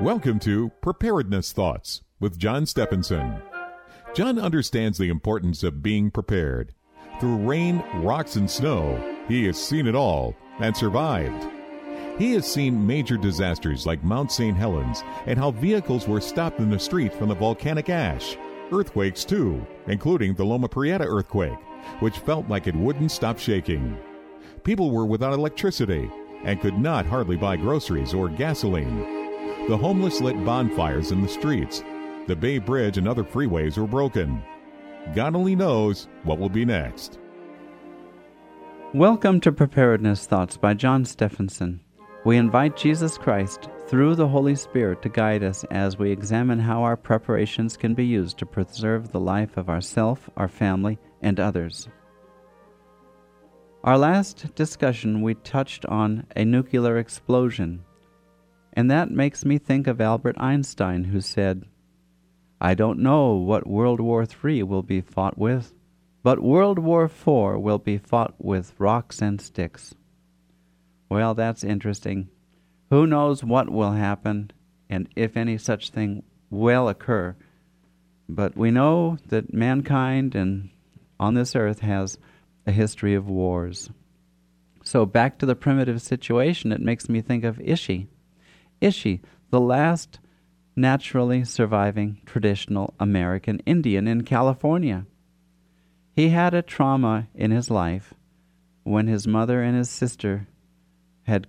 Welcome to Preparedness Thoughts with John Stephenson. John understands the importance of being prepared. Through rain, rocks, and snow, he has seen it all and survived. He has seen major disasters like Mount St. Helens and how vehicles were stopped in the street from the volcanic ash. Earthquakes, too, including the Loma Prieta earthquake, which felt like it wouldn't stop shaking. People were without electricity and could not hardly buy groceries or gasoline. The homeless lit bonfires in the streets. The Bay Bridge and other freeways were broken. God only knows what will be next. Welcome to Preparedness Thoughts by John Stephenson. We invite Jesus Christ through the Holy Spirit to guide us as we examine how our preparations can be used to preserve the life of ourself, our family, and others. Our last discussion, we touched on a nuclear explosion and that makes me think of Albert Einstein, who said, I don't know what World War III will be fought with, but World War IV will be fought with rocks and sticks. Well, that's interesting. Who knows what will happen and if any such thing will occur? But we know that mankind and on this earth has a history of wars. So back to the primitive situation, it makes me think of Ishi. Ishi, the last naturally surviving traditional American Indian in California. He had a trauma in his life when his mother and his sister had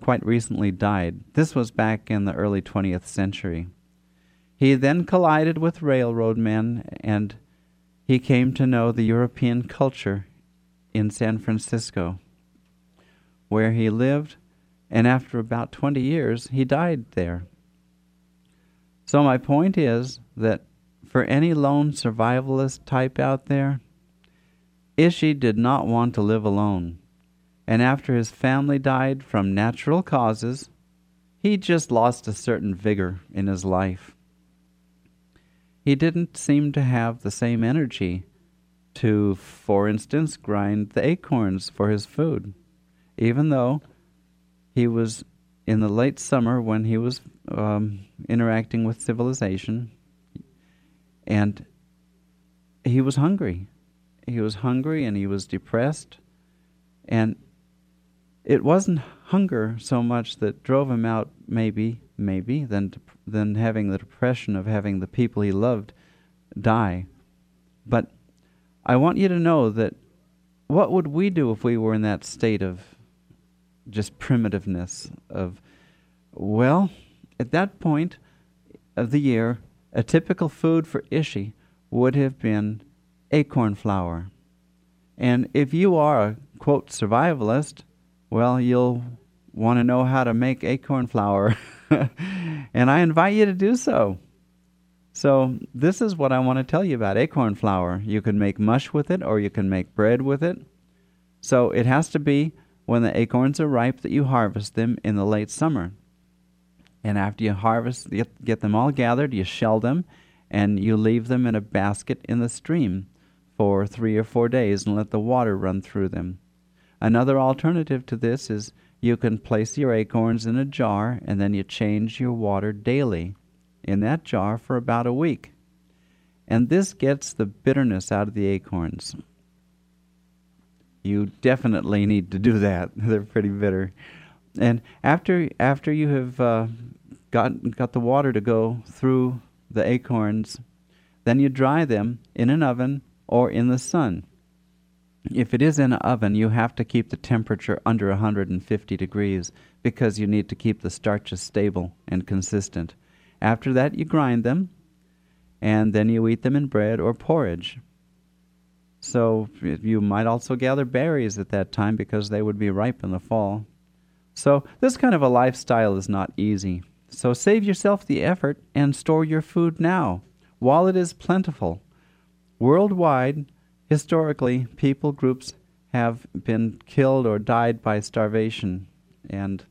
quite recently died. This was back in the early 20th century. He then collided with railroad men and he came to know the European culture in San Francisco, where he lived and after about 20 years, he died there. So, my point is that for any lone survivalist type out there, Ishi did not want to live alone. And after his family died from natural causes, he just lost a certain vigor in his life. He didn't seem to have the same energy to, for instance, grind the acorns for his food, even though he was in the late summer when he was um, interacting with civilization, and he was hungry. He was hungry and he was depressed, and it wasn't hunger so much that drove him out, maybe, maybe, than than having the depression of having the people he loved die. But I want you to know that what would we do if we were in that state of just primitiveness of, well, at that point of the year, a typical food for Ishi would have been acorn flour. And if you are a quote survivalist, well, you'll want to know how to make acorn flour. and I invite you to do so. So, this is what I want to tell you about acorn flour. You can make mush with it or you can make bread with it. So, it has to be when the acorns are ripe that you harvest them in the late summer. And after you harvest, get, them all gathered, you shell them, and you leave them in a basket in the stream for three or four days and let the water run through them. Another alternative to this is you can place your acorns in a jar and then you change your water daily in that jar for about a week. And this gets the bitterness out of the acorns you definitely need to do that. They're pretty bitter. And after after you have uh, got got the water to go through the acorns, then you dry them in an oven or in the sun. If it is in an oven, you have to keep the temperature under 150 degrees because you need to keep the starches stable and consistent. After that, you grind them, and then you eat them in bread or porridge. So you might also gather berries at that time because they would be ripe in the fall. So this kind of a lifestyle is not easy. So save yourself the effort and store your food now while it is plentiful. Worldwide, historically, people groups have been killed or died by starvation, and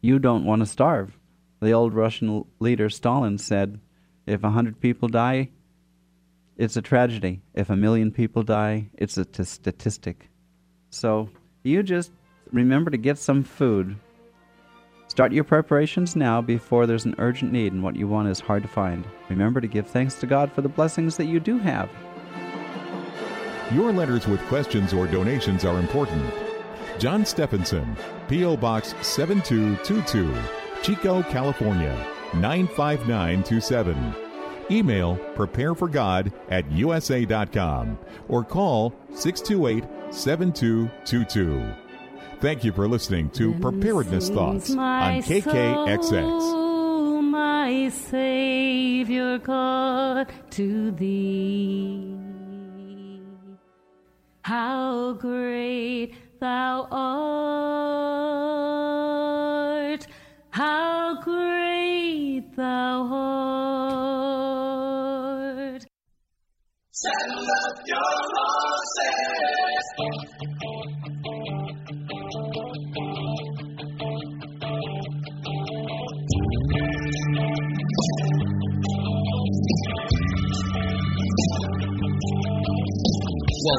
you don't want to starve. The old Russian leader Stalin said, if a hundred people die, it's a tragedy. If a million people die, it's a t- statistic. So you just remember to get some food. Start your preparations now before there's an urgent need and what you want is hard to find. Remember to give thanks to God for the blessings that you do have. Your letters with questions or donations are important. John Stephenson, P.O. Box 7222, Chico, California 95927. Email prepareforgod at usa.com or call 628 7222. Thank you for listening to Preparedness Thoughts on KKXX. my Savior God, to thee. How great thou art!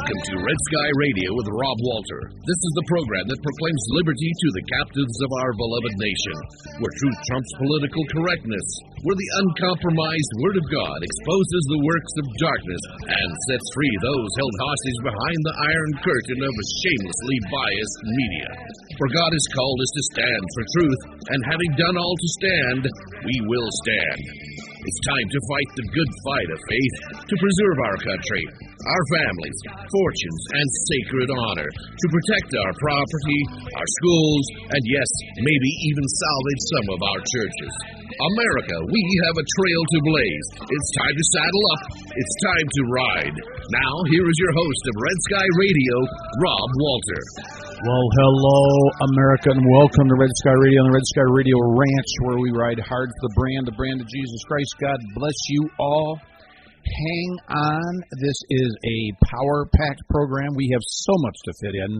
Welcome to Red Sky Radio with Rob Walter. This is the program that proclaims liberty to the captives of our beloved nation, where truth trumps political correctness, where the uncompromised Word of God exposes the works of darkness and sets free those held hostage behind the iron curtain of a shamelessly biased media. For God has called us to stand for truth, and having done all to stand, we will stand. It's time to fight the good fight of faith to preserve our country, our families, fortunes, and sacred honor, to protect our property, our schools, and yes, maybe even salvage some of our churches. America, we have a trail to blaze. It's time to saddle up. It's time to ride. Now, here is your host of Red Sky Radio, Rob Walter. Well, hello, America, and welcome to Red Sky Radio on the Red Sky Radio Ranch, where we ride hard for the brand, the brand of Jesus Christ. God bless you all. Hang on. This is a power packed program. We have so much to fit in.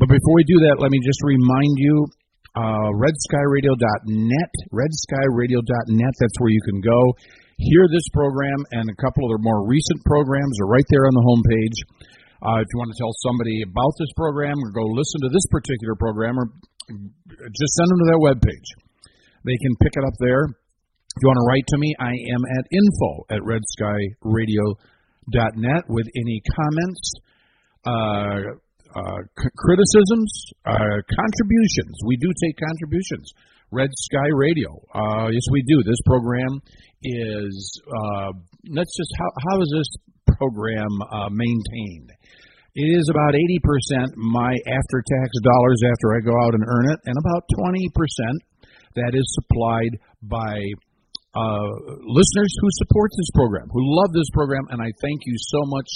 But before we do that, let me just remind you uh, redskyradio.net, redskyradio.net. That's where you can go. Hear this program and a couple of their more recent programs are right there on the homepage. Uh, if you want to tell somebody about this program or go listen to this particular program, or just send them to their webpage. They can pick it up there. If you want to write to me, I am at info at redskyradio.net with any comments, uh, uh, c- criticisms, uh, contributions. We do take contributions. Red Sky Radio. Uh, yes, we do. This program is, uh, let's just, how, how is this program uh, maintained? It is about 80% my after tax dollars after I go out and earn it, and about 20% that is supplied by uh, listeners who support this program, who love this program, and I thank you so much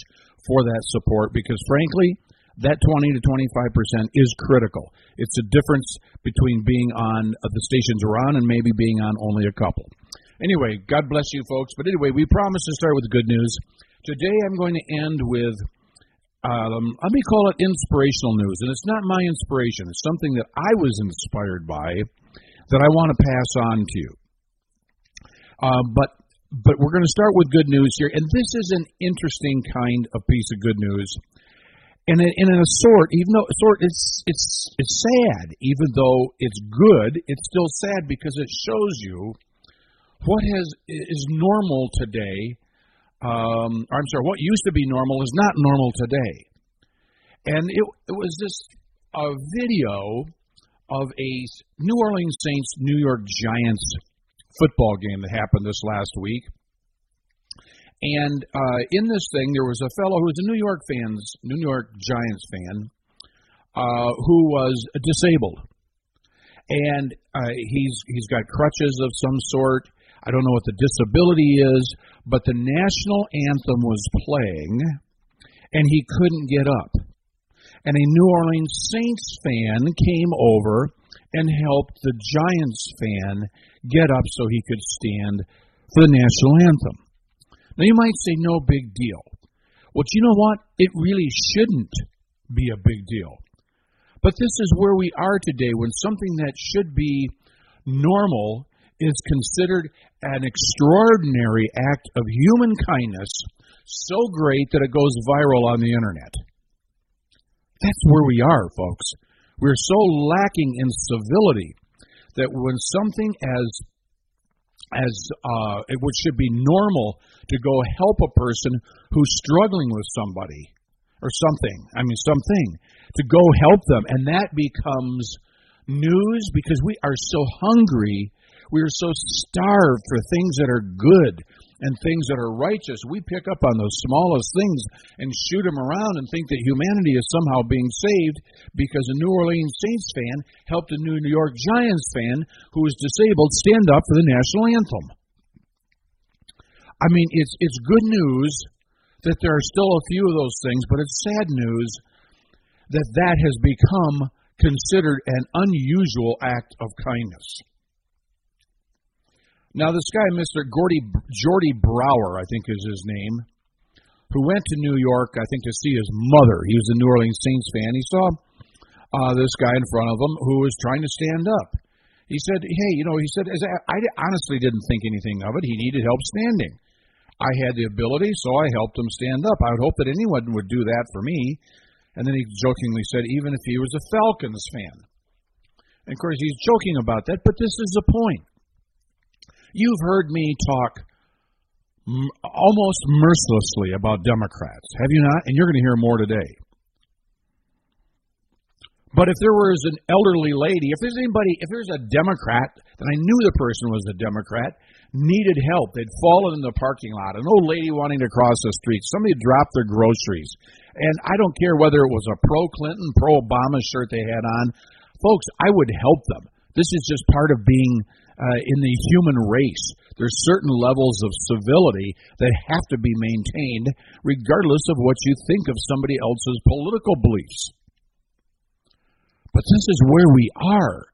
for that support because, frankly, that 20 to 25% is critical. It's a difference between being on uh, the stations we're on and maybe being on only a couple. Anyway, God bless you folks. But anyway, we promised to start with good news. Today I'm going to end with um, let me call it inspirational news. And it's not my inspiration, it's something that I was inspired by that I want to pass on to you. Uh, but but we're going to start with good news here, and this is an interesting kind of piece of good news. And in, in a sort, even though sort it's it's it's sad, even though it's good, it's still sad because it shows you what has is normal today um, I'm sorry, what used to be normal is not normal today. And it, it was this a video of a New Orleans Saints New York Giants football game that happened this last week. And uh, in this thing, there was a fellow who was a New York fans, New York Giants fan, uh, who was disabled, and uh, he's he's got crutches of some sort. I don't know what the disability is, but the national anthem was playing, and he couldn't get up. And a New Orleans Saints fan came over and helped the Giants fan get up so he could stand for the national anthem. Now, you might say, no big deal. Well, you know what? It really shouldn't be a big deal. But this is where we are today when something that should be normal is considered an extraordinary act of human kindness so great that it goes viral on the internet. That's where we are, folks. We're so lacking in civility that when something as as uh, which should be normal to go help a person who's struggling with somebody or something. I mean, something to go help them, and that becomes news because we are so hungry, we are so starved for things that are good and things that are righteous. We pick up on those smallest things and shoot them around and think that humanity is somehow being saved because a New Orleans Saints fan helped a New York Giants fan who was disabled stand up for the national anthem. I mean, it's it's good news that there are still a few of those things, but it's sad news that that has become considered an unusual act of kindness. Now, this guy, Mr. Gordy, Jordy Brower, I think is his name, who went to New York, I think, to see his mother. He was a New Orleans Saints fan. He saw uh, this guy in front of him who was trying to stand up. He said, "Hey, you know," he said, "I honestly didn't think anything of it. He needed help standing. I had the ability, so I helped him stand up. I would hope that anyone would do that for me." And then he jokingly said, "Even if he was a Falcons fan." And of course, he's joking about that, but this is the point. You've heard me talk m- almost mercilessly about Democrats, have you not? And you're going to hear more today. But if there was an elderly lady, if there's anybody, if there's a Democrat, then I knew the person was a Democrat, needed help. They'd fallen in the parking lot, an old lady wanting to cross the street, somebody dropped their groceries. And I don't care whether it was a pro Clinton, pro Obama shirt they had on. Folks, I would help them. This is just part of being uh, in the human race. There's certain levels of civility that have to be maintained, regardless of what you think of somebody else's political beliefs. But this is where we are.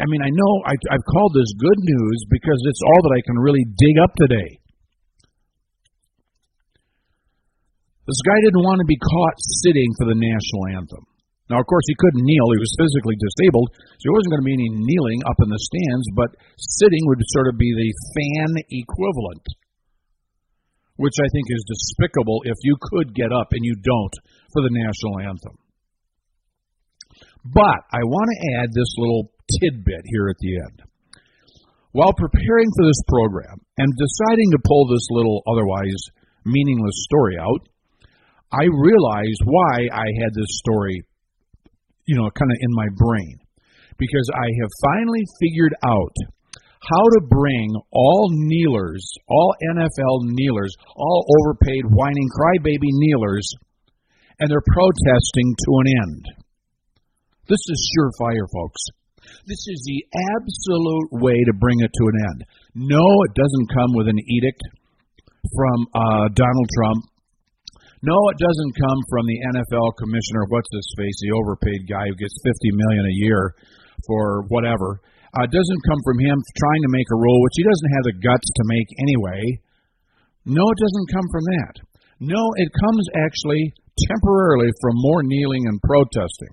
I mean, I know I, I've called this good news because it's all that I can really dig up today. This guy didn't want to be caught sitting for the national anthem. Now, of course, he couldn't kneel. He was physically disabled, so there wasn't going to be any kneeling up in the stands, but sitting would sort of be the fan equivalent, which I think is despicable if you could get up and you don't for the national anthem. But I want to add this little tidbit here at the end. While preparing for this program and deciding to pull this little otherwise meaningless story out, I realized why I had this story you know, kind of in my brain because I have finally figured out how to bring all kneelers, all NFL kneelers, all overpaid, whining crybaby kneelers, and their protesting to an end. This is surefire, folks. This is the absolute way to bring it to an end. No, it doesn't come with an edict from uh, Donald Trump no, it doesn't come from the NFL commissioner. What's his face? The overpaid guy who gets fifty million a year for whatever. Uh, it doesn't come from him trying to make a rule, which he doesn't have the guts to make anyway. No, it doesn't come from that. No, it comes actually temporarily from more kneeling and protesting.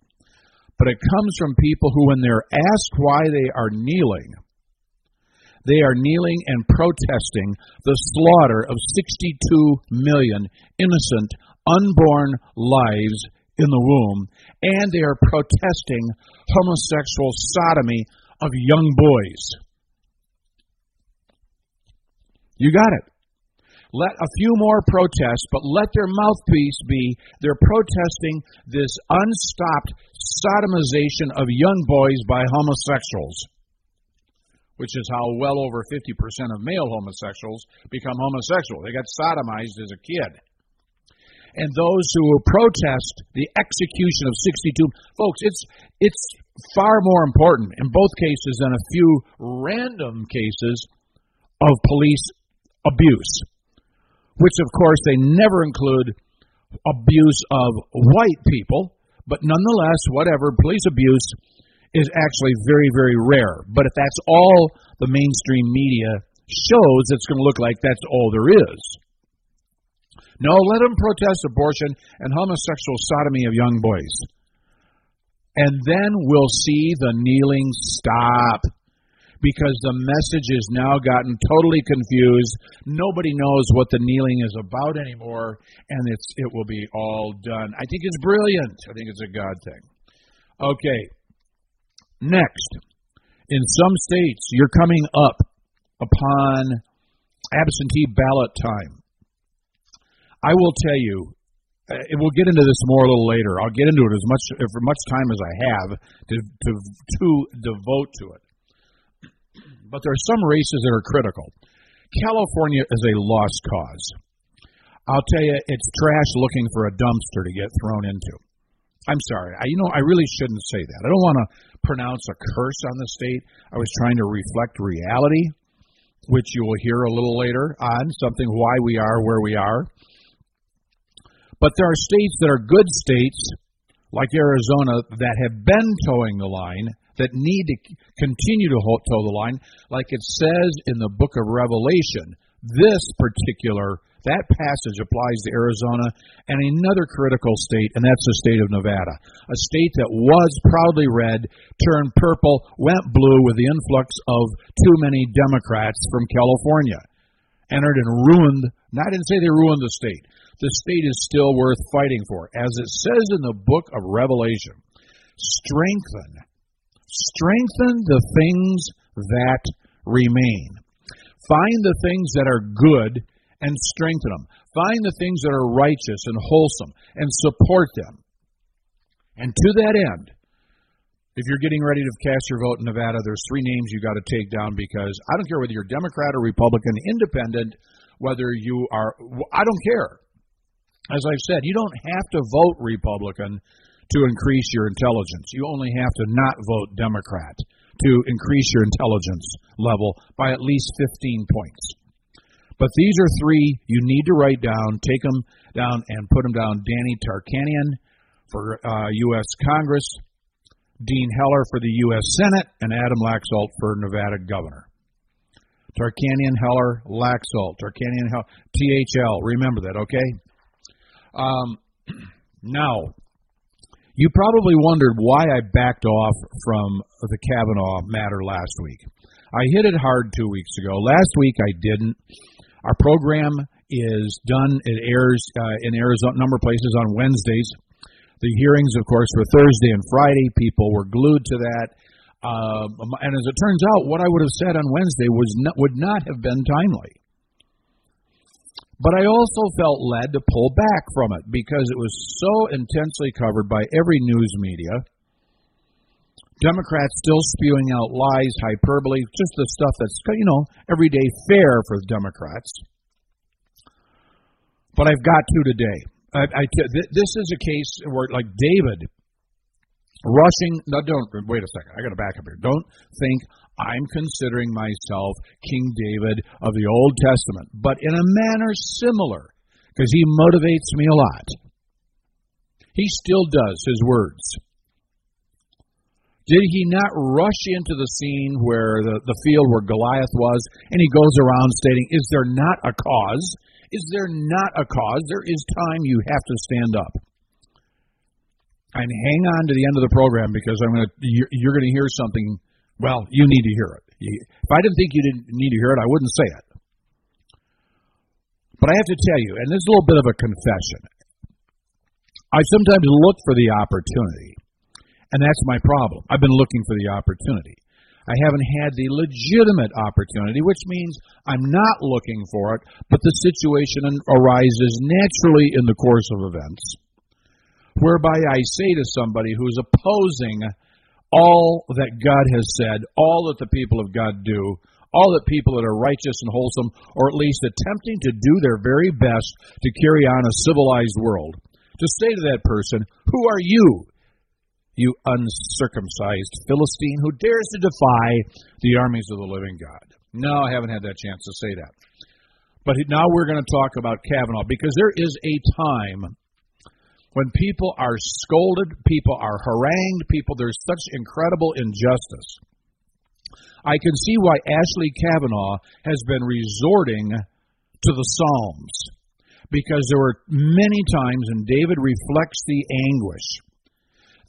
But it comes from people who, when they're asked why they are kneeling, they are kneeling and protesting the slaughter of 62 million innocent, unborn lives in the womb, and they are protesting homosexual sodomy of young boys. You got it. Let a few more protests, but let their mouthpiece be they're protesting this unstopped sodomization of young boys by homosexuals which is how well over 50% of male homosexuals become homosexual. They got sodomized as a kid. And those who protest the execution of 62 folks, it's it's far more important in both cases than a few random cases of police abuse, which of course they never include abuse of white people, but nonetheless, whatever police abuse is actually very, very rare. But if that's all the mainstream media shows, it's going to look like that's all there is. No, let them protest abortion and homosexual sodomy of young boys. And then we'll see the kneeling stop because the message has now gotten totally confused. Nobody knows what the kneeling is about anymore, and it's it will be all done. I think it's brilliant. I think it's a God thing. Okay, Next, In some states, you're coming up upon absentee ballot time. I will tell you, uh, we'll get into this more a little later. I'll get into it as much for much time as I have to to to devote to it. But there are some races that are critical. California is a lost cause. I'll tell you, it's trash looking for a dumpster to get thrown into. I'm sorry. I, you know, I really shouldn't say that. I don't want to pronounce a curse on the state. I was trying to reflect reality, which you will hear a little later on, something why we are where we are. But there are states that are good states, like Arizona, that have been toeing the line, that need to continue to toe the line, like it says in the book of Revelation. This particular that passage applies to Arizona and another critical state, and that's the state of Nevada. A state that was proudly red, turned purple, went blue with the influx of too many Democrats from California. Entered and ruined, I didn't say they ruined the state. The state is still worth fighting for. As it says in the book of Revelation, strengthen, strengthen the things that remain. Find the things that are good and strengthen them. Find the things that are righteous and wholesome and support them. And to that end, if you're getting ready to cast your vote in Nevada, there's three names you got to take down because I don't care whether you're Democrat or Republican, independent, whether you are, I don't care. As I've said, you don't have to vote Republican to increase your intelligence. You only have to not vote Democrat to increase your intelligence level by at least 15 points. But these are three you need to write down, take them down, and put them down. Danny Tarkanian for uh, U.S. Congress, Dean Heller for the U.S. Senate, and Adam Laxalt for Nevada governor. Tarkanian, Heller, Laxalt. Tarkanian, Heller, THL. Remember that, okay? Um, now, you probably wondered why I backed off from the Kavanaugh matter last week. I hit it hard two weeks ago. Last week I didn't. Our program is done. It airs uh, in Arizona, number of places on Wednesdays. The hearings, of course, were Thursday and Friday. People were glued to that. Uh, and as it turns out, what I would have said on Wednesday was not, would not have been timely. But I also felt led to pull back from it because it was so intensely covered by every news media. Democrats still spewing out lies, hyperbole, just the stuff that's, you know, everyday fare for Democrats. But I've got to today. I, I, this is a case where, like David, rushing. No, don't wait a second. I got to back up here. Don't think I'm considering myself King David of the Old Testament, but in a manner similar, because he motivates me a lot. He still does his words. Did he not rush into the scene where the, the field where Goliath was, and he goes around stating, Is there not a cause? Is there not a cause? There is time you have to stand up. And hang on to the end of the program because I'm going to you're, you're going to hear something. Well, you need to hear it. If I didn't think you didn't need to hear it, I wouldn't say it. But I have to tell you, and this is a little bit of a confession. I sometimes look for the opportunity and that's my problem. I've been looking for the opportunity. I haven't had the legitimate opportunity, which means I'm not looking for it, but the situation arises naturally in the course of events, whereby I say to somebody who's opposing all that God has said, all that the people of God do, all that people that are righteous and wholesome, or at least attempting to do their very best to carry on a civilized world, to say to that person, Who are you you uncircumcised Philistine who dares to defy the armies of the living God. No, I haven't had that chance to say that. But now we're going to talk about Kavanaugh because there is a time when people are scolded, people are harangued, people, there's such incredible injustice. I can see why Ashley Kavanaugh has been resorting to the Psalms because there were many times, and David reflects the anguish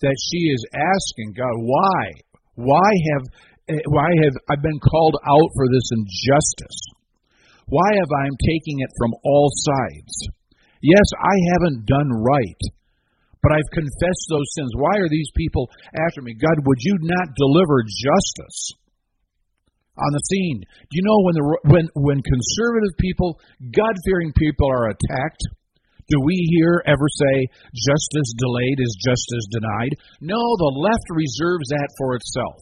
that she is asking God, why? Why have eh, why have I been called out for this injustice? Why have I am taking it from all sides? Yes, I haven't done right, but I've confessed those sins. Why are these people after me? God, would you not deliver justice? on the scene. Do you know when the when when conservative people, God-fearing people are attacked? Do we here ever say justice delayed is justice denied? No, the left reserves that for itself.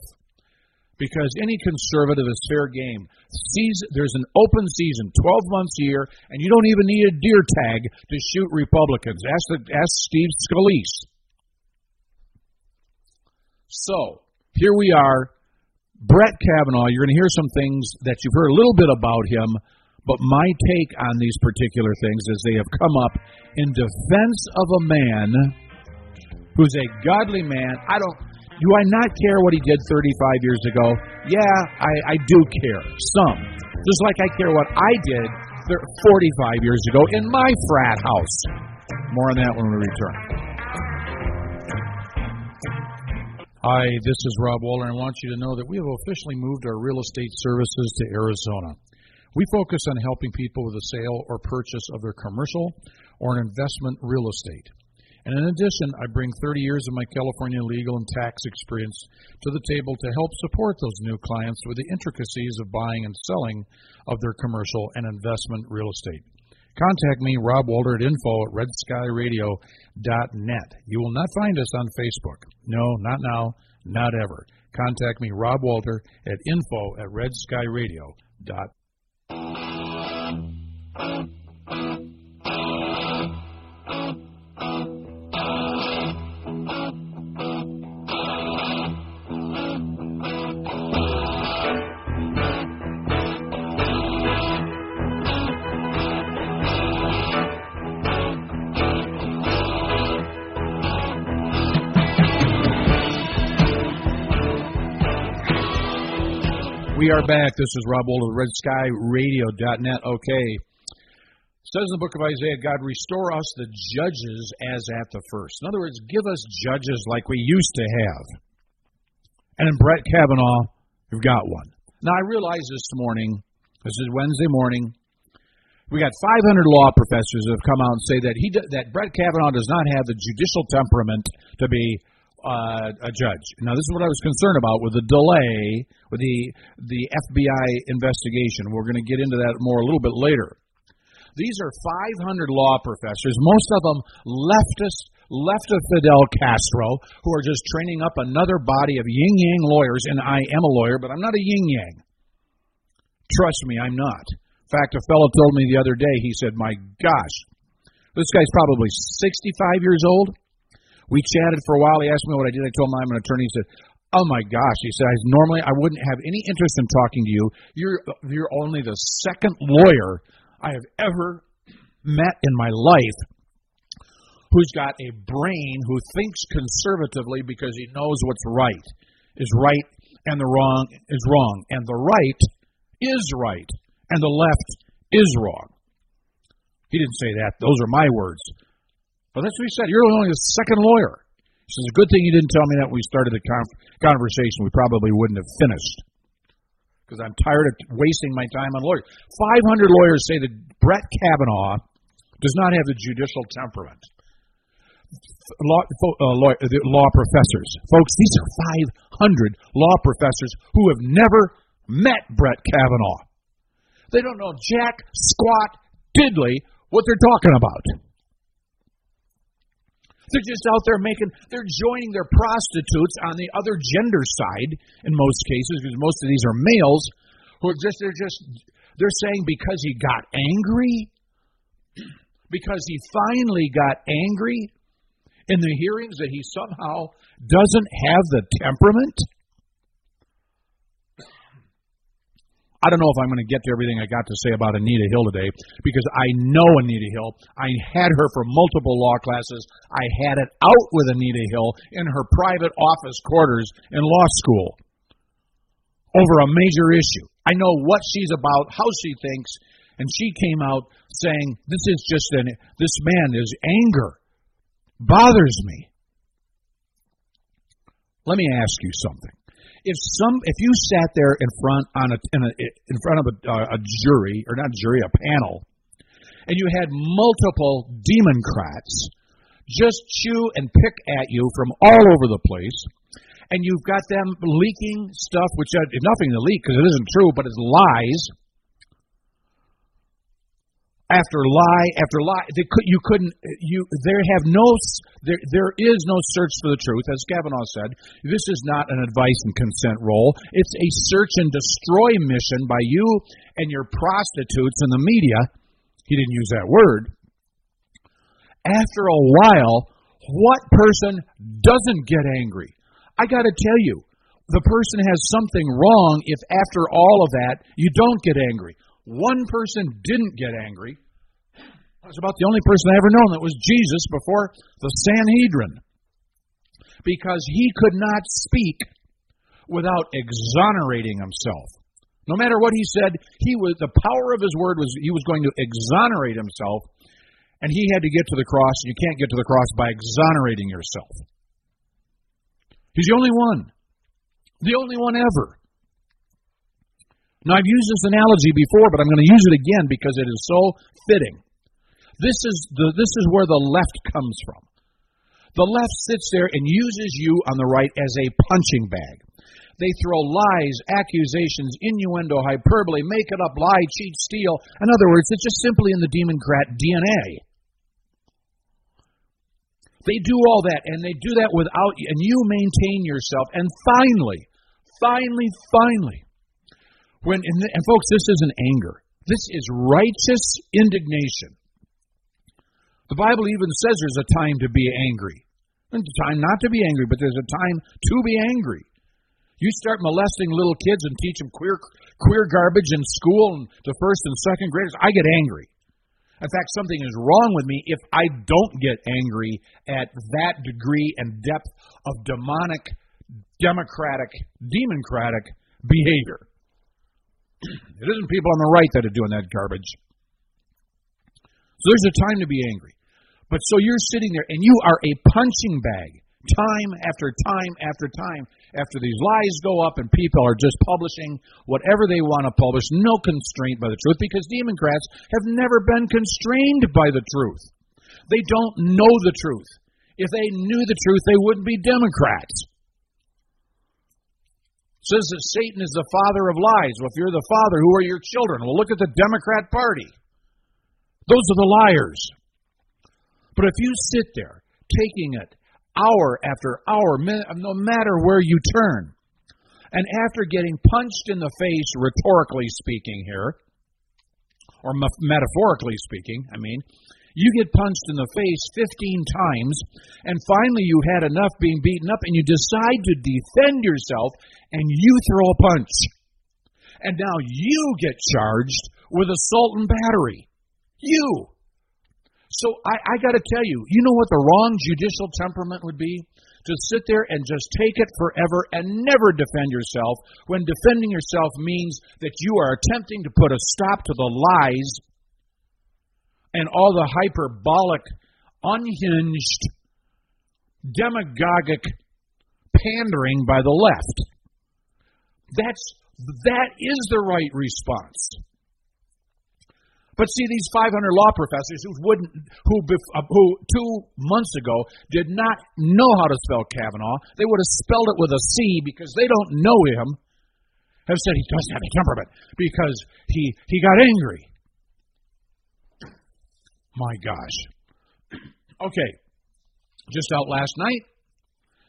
Because any conservative is fair game. There's an open season, 12 months a year, and you don't even need a deer tag to shoot Republicans. Ask the, ask Steve Scalise. So here we are, Brett Kavanaugh. You're going to hear some things that you've heard a little bit about him, but my take on these particular things is they have come up in defense of a man who's a godly man. I don't. Do I not care what he did 35 years ago? Yeah, I, I do care. Some. Just like I care what I did 45 years ago in my frat house. More on that when we return. Hi, this is Rob Walter, and I want you to know that we have officially moved our real estate services to Arizona. We focus on helping people with the sale or purchase of their commercial or an investment real estate. And in addition, I bring 30 years of my California legal and tax experience to the table to help support those new clients with the intricacies of buying and selling of their commercial and investment real estate. Contact me, Rob Walter, at info at redskyradio.net. You will not find us on Facebook. No, not now, not ever. Contact me, Rob Walter, at info at redskyradio.net. We are back. This is Rob Wold of RedSkyRadio.net. Okay. Says in the book of Isaiah, God, restore us the judges as at the first. In other words, give us judges like we used to have. And in Brett Kavanaugh, we've got one. Now, I realize this morning, this is Wednesday morning, we got 500 law professors that have come out and say that he that Brett Kavanaugh does not have the judicial temperament to be uh, a judge. Now, this is what I was concerned about with the delay with the the FBI investigation. We're going to get into that more a little bit later. These are 500 law professors, most of them leftist, left of Fidel Castro, who are just training up another body of yin yang lawyers. And I am a lawyer, but I'm not a yin yang. Trust me, I'm not. In fact, a fellow told me the other day, he said, My gosh, this guy's probably 65 years old we chatted for a while. He asked me what I did. I told him I'm an attorney. He said, "Oh my gosh," he said. "Normally I wouldn't have any interest in talking to you. You're you're only the second lawyer I have ever met in my life who's got a brain who thinks conservatively because he knows what's right is right and the wrong is wrong and the right is right and the left is wrong." He didn't say that. Those are my words. But that's what he said. You're only the second lawyer. He says, a good thing you didn't tell me that we started the conversation. We probably wouldn't have finished. Because I'm tired of wasting my time on lawyers. 500 lawyers say that Brett Kavanaugh does not have the judicial temperament. Law, uh, law, law professors. Folks, these are 500 law professors who have never met Brett Kavanaugh. They don't know jack, squat, diddly what they're talking about. They're just out there making, they're joining their prostitutes on the other gender side in most cases, because most of these are males who are just, they're just, they're saying because he got angry, because he finally got angry in the hearings that he somehow doesn't have the temperament I don't know if I'm going to get to everything I got to say about Anita Hill today because I know Anita Hill. I had her for multiple law classes. I had it out with Anita Hill in her private office quarters in law school over a major issue. I know what she's about, how she thinks, and she came out saying, This is just an, this man is anger. Bothers me. Let me ask you something if some if you sat there in front on a in, a, in front of a, uh, a jury or not jury a panel and you had multiple democrats just chew and pick at you from all over the place and you've got them leaking stuff, which uh, is nothing to leak because it isn't true, but it's lies. After lie after lie, could, you couldn't. You there have no there there is no search for the truth, as Kavanaugh said. This is not an advice and consent role. It's a search and destroy mission by you and your prostitutes in the media. He didn't use that word. After a while, what person doesn't get angry? I got to tell you, the person has something wrong if after all of that you don't get angry. One person didn't get angry. It was about the only person I ever known that was Jesus before the Sanhedrin. Because he could not speak without exonerating himself. No matter what he said, he was the power of his word was he was going to exonerate himself, and he had to get to the cross. You can't get to the cross by exonerating yourself. He's the only one. The only one ever. Now, I've used this analogy before, but I'm going to use it again because it is so fitting. This is, the, this is where the left comes from. The left sits there and uses you on the right as a punching bag. They throw lies, accusations, innuendo, hyperbole, make it up, lie, cheat, steal. In other words, it's just simply in the Democrat DNA. They do all that, and they do that without you, and you maintain yourself. And finally, finally, finally, when and, folks, this isn't anger. This is righteous indignation. The Bible even says there's a time to be angry. There's a time not to be angry, but there's a time to be angry. You start molesting little kids and teach them queer queer garbage in school and to first and second graders, I get angry. In fact, something is wrong with me if I don't get angry at that degree and depth of demonic, democratic, democratic behavior. It isn't people on the right that are doing that garbage. So there's a time to be angry. But so you're sitting there and you are a punching bag time after time after time after these lies go up and people are just publishing whatever they want to publish, no constraint by the truth, because Democrats have never been constrained by the truth. They don't know the truth. If they knew the truth, they wouldn't be Democrats. Says that Satan is the father of lies. Well, if you're the father, who are your children? Well, look at the Democrat Party. Those are the liars. But if you sit there taking it hour after hour, no matter where you turn. And after getting punched in the face, rhetorically speaking, here, or metaphorically speaking, I mean, you get punched in the face 15 times, and finally you had enough being beaten up, and you decide to defend yourself, and you throw a punch. And now you get charged with assault and battery. You. So I, I got to tell you, you know what the wrong judicial temperament would be? To sit there and just take it forever and never defend yourself when defending yourself means that you are attempting to put a stop to the lies and all the hyperbolic, unhinged, demagogic pandering by the left. That's that is the right response. But see, these 500 law professors who wouldn't, who, uh, who two months ago did not know how to spell Kavanaugh, they would have spelled it with a C because they don't know him, have said he doesn't have a temperament because he he got angry. My gosh. Okay, just out last night,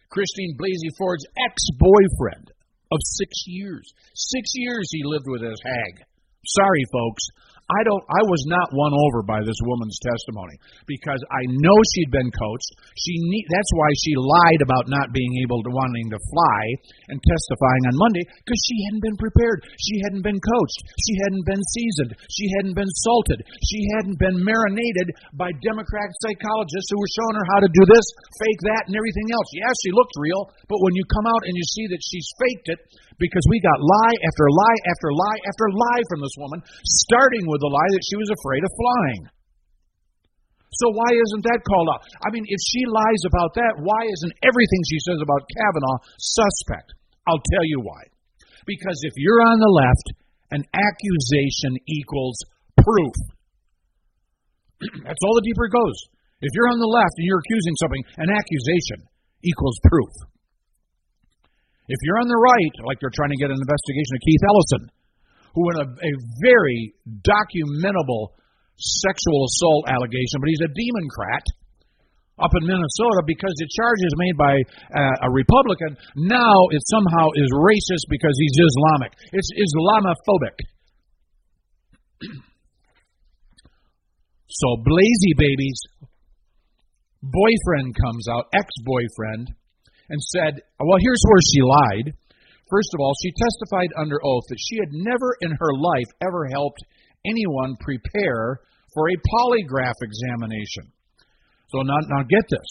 Christine Blasey Ford's ex-boyfriend of six years. Six years he lived with his hag. Sorry, folks. I don't I was not won over by this woman's testimony because I know she'd been coached. She need, that's why she lied about not being able to wanting to fly and testifying on Monday because she hadn't been prepared. She hadn't been coached. She hadn't been seasoned. She hadn't been salted. She hadn't been marinated by Democratic psychologists who were showing her how to do this, fake that, and everything else. Yes, she looked real, but when you come out and you see that she's faked it, because we got lie after lie after lie after lie from this woman, starting with the lie that she was afraid of flying. So why isn't that called out? I mean, if she lies about that, why isn't everything she says about Kavanaugh suspect? I'll tell you why. Because if you're on the left, an accusation equals proof. That's all the deeper it goes. If you're on the left and you're accusing something, an accusation equals proof. If you're on the right, like they're trying to get an investigation of Keith Ellison, who in a, a very documentable sexual assault allegation, but he's a democrat up in Minnesota because the charge is made by uh, a Republican. Now it somehow is racist because he's Islamic. It's Islamophobic. so Blasey baby's boyfriend comes out, ex-boyfriend, and said, "Well, here's where she lied." First of all, she testified under oath that she had never in her life ever helped anyone prepare for a polygraph examination. So now, now get this.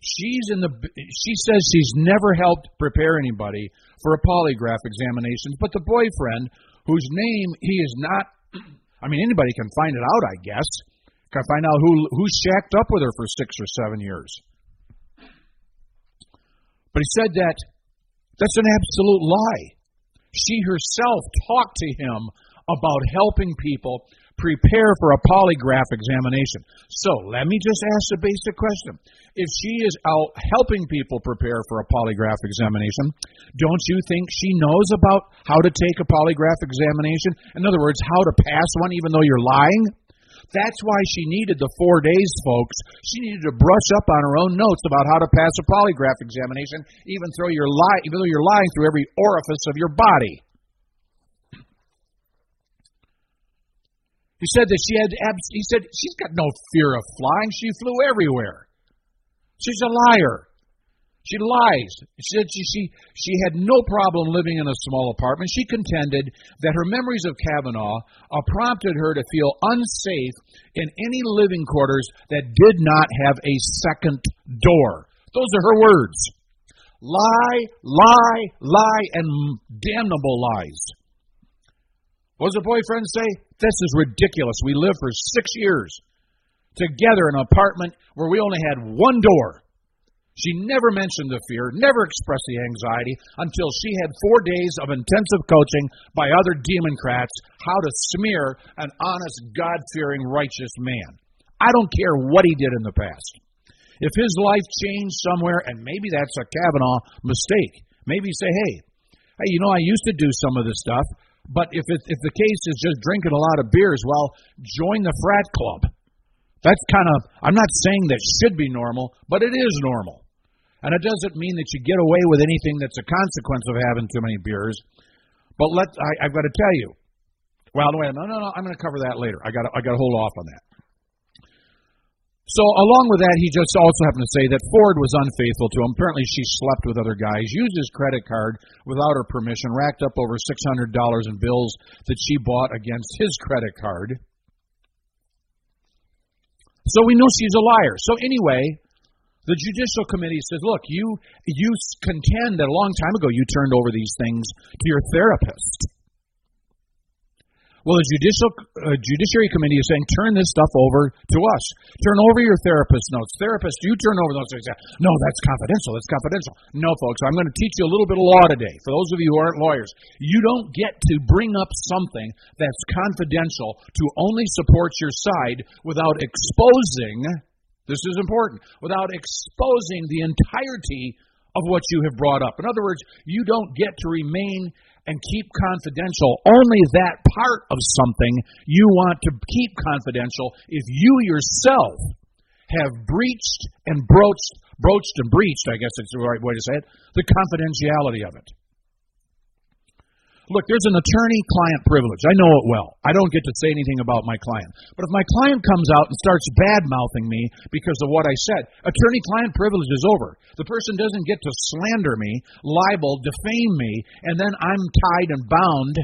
She's in the. She says she's never helped prepare anybody for a polygraph examination, but the boyfriend, whose name he is not. I mean, anybody can find it out, I guess. Can find out who who shacked up with her for six or seven years. But he said that that's an absolute lie. She herself talked to him about helping people prepare for a polygraph examination. So let me just ask the basic question. If she is out helping people prepare for a polygraph examination, don't you think she knows about how to take a polygraph examination? In other words, how to pass one even though you're lying? That's why she needed the four days, folks. She needed to brush up on her own notes about how to pass a polygraph examination, even though you're lying, even though you're lying through every orifice of your body. He said that she had. Abs- He said she's got no fear of flying. She flew everywhere. She's a liar. She lies. She said she, she, she had no problem living in a small apartment. She contended that her memories of Kavanaugh uh, prompted her to feel unsafe in any living quarters that did not have a second door. Those are her words. Lie, lie, lie, and damnable lies. What does her boyfriend say? This is ridiculous. We lived for six years together in an apartment where we only had one door. She never mentioned the fear, never expressed the anxiety until she had four days of intensive coaching by other Democrats how to smear an honest, God fearing, righteous man. I don't care what he did in the past. If his life changed somewhere, and maybe that's a Kavanaugh mistake, maybe say, hey, hey, you know, I used to do some of this stuff, but if it, if the case is just drinking a lot of beers, well, join the frat club. That's kind of I'm not saying that should be normal, but it is normal. And it doesn't mean that you get away with anything that's a consequence of having too many beers. But let I, I've got to tell you. Well, no, no, no, no. I'm going to cover that later. I got I got to hold off on that. So along with that, he just also happened to say that Ford was unfaithful to him. Apparently, she slept with other guys, used his credit card without her permission, racked up over six hundred dollars in bills that she bought against his credit card. So we know she's a liar. So anyway, the Judicial Committee says, look, you you contend that a long time ago you turned over these things to your therapist. Well, the Judicial uh, Judiciary Committee is saying, turn this stuff over to us. Turn over your therapist notes. Therapist, you turn over those things. No, that's confidential. That's confidential. No, folks, I'm going to teach you a little bit of law today. For those of you who aren't lawyers, you don't get to bring up something that's confidential to only support your side without exposing this is important. Without exposing the entirety of what you have brought up. In other words, you don't get to remain and keep confidential only that part of something you want to keep confidential if you yourself have breached and broached, broached and breached, I guess it's the right way to say it, the confidentiality of it. Look, there's an attorney client privilege. I know it well. I don't get to say anything about my client. But if my client comes out and starts bad mouthing me because of what I said, attorney client privilege is over. The person doesn't get to slander me, libel, defame me, and then I'm tied and bound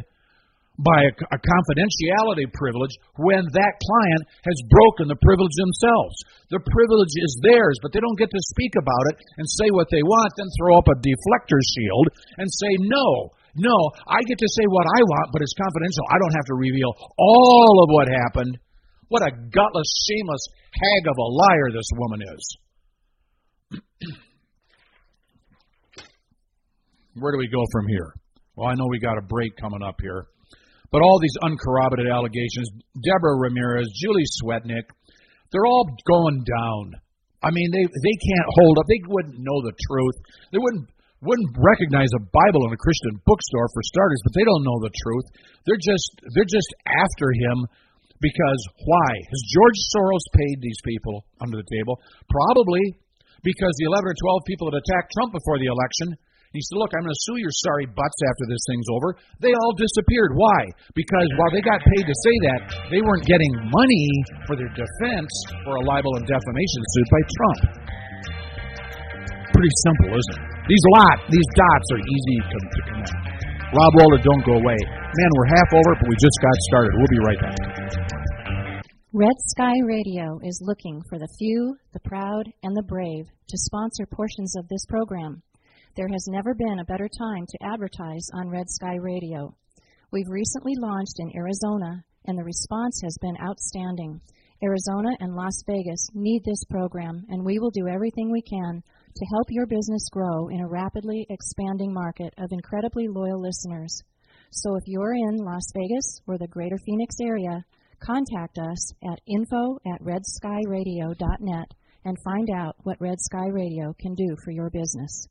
by a, a, confidentiality privilege when that client has broken the privilege themselves. The privilege is theirs, but they don't get to speak about it and say what they want, then throw up a deflector shield and say, no, no, I get to say what I want, but it's confidential. I don't have to reveal all of what happened. What a gutless, shameless hag of a liar this woman is. Where do we go from here? Well, I know we got a break coming up here. But all these uncorroborated allegations, Deborah Ramirez, Julie Swetnick, they're all going down. I mean, they they can't hold up. They wouldn't know the truth. They wouldn't wouldn't recognize a Bible in a Christian bookstore for starters, but they don't know the truth. They're just they're just after him because why? Has George Soros paid these people under the table? Probably because the 11 or 12 people that attacked Trump before the election, he said, Look, I'm going to sue your sorry butts after this thing's over. They all disappeared. Why? Because while they got paid to say that, they weren't getting money for their defense for a libel and defamation suit by Trump. Pretty simple, isn't it? These lot, these dots are easy to, connect. Rob Walter, don't go away. Man, we're half over, but we just got started. We'll be right back. Red Sky Radio is looking for the few, the proud, and the brave to sponsor portions of this program. There has never been a better time to advertise on Red Sky Radio. We've recently launched in Arizona, and the response has been outstanding. Arizona and Las Vegas need this program, and we will do everything we can to help your business grow in a rapidly expanding market of incredibly loyal listeners. So if you're in Las Vegas or the greater Phoenix area, contact us at info at redskyradio.net and find out what Red Sky Radio can do for your business.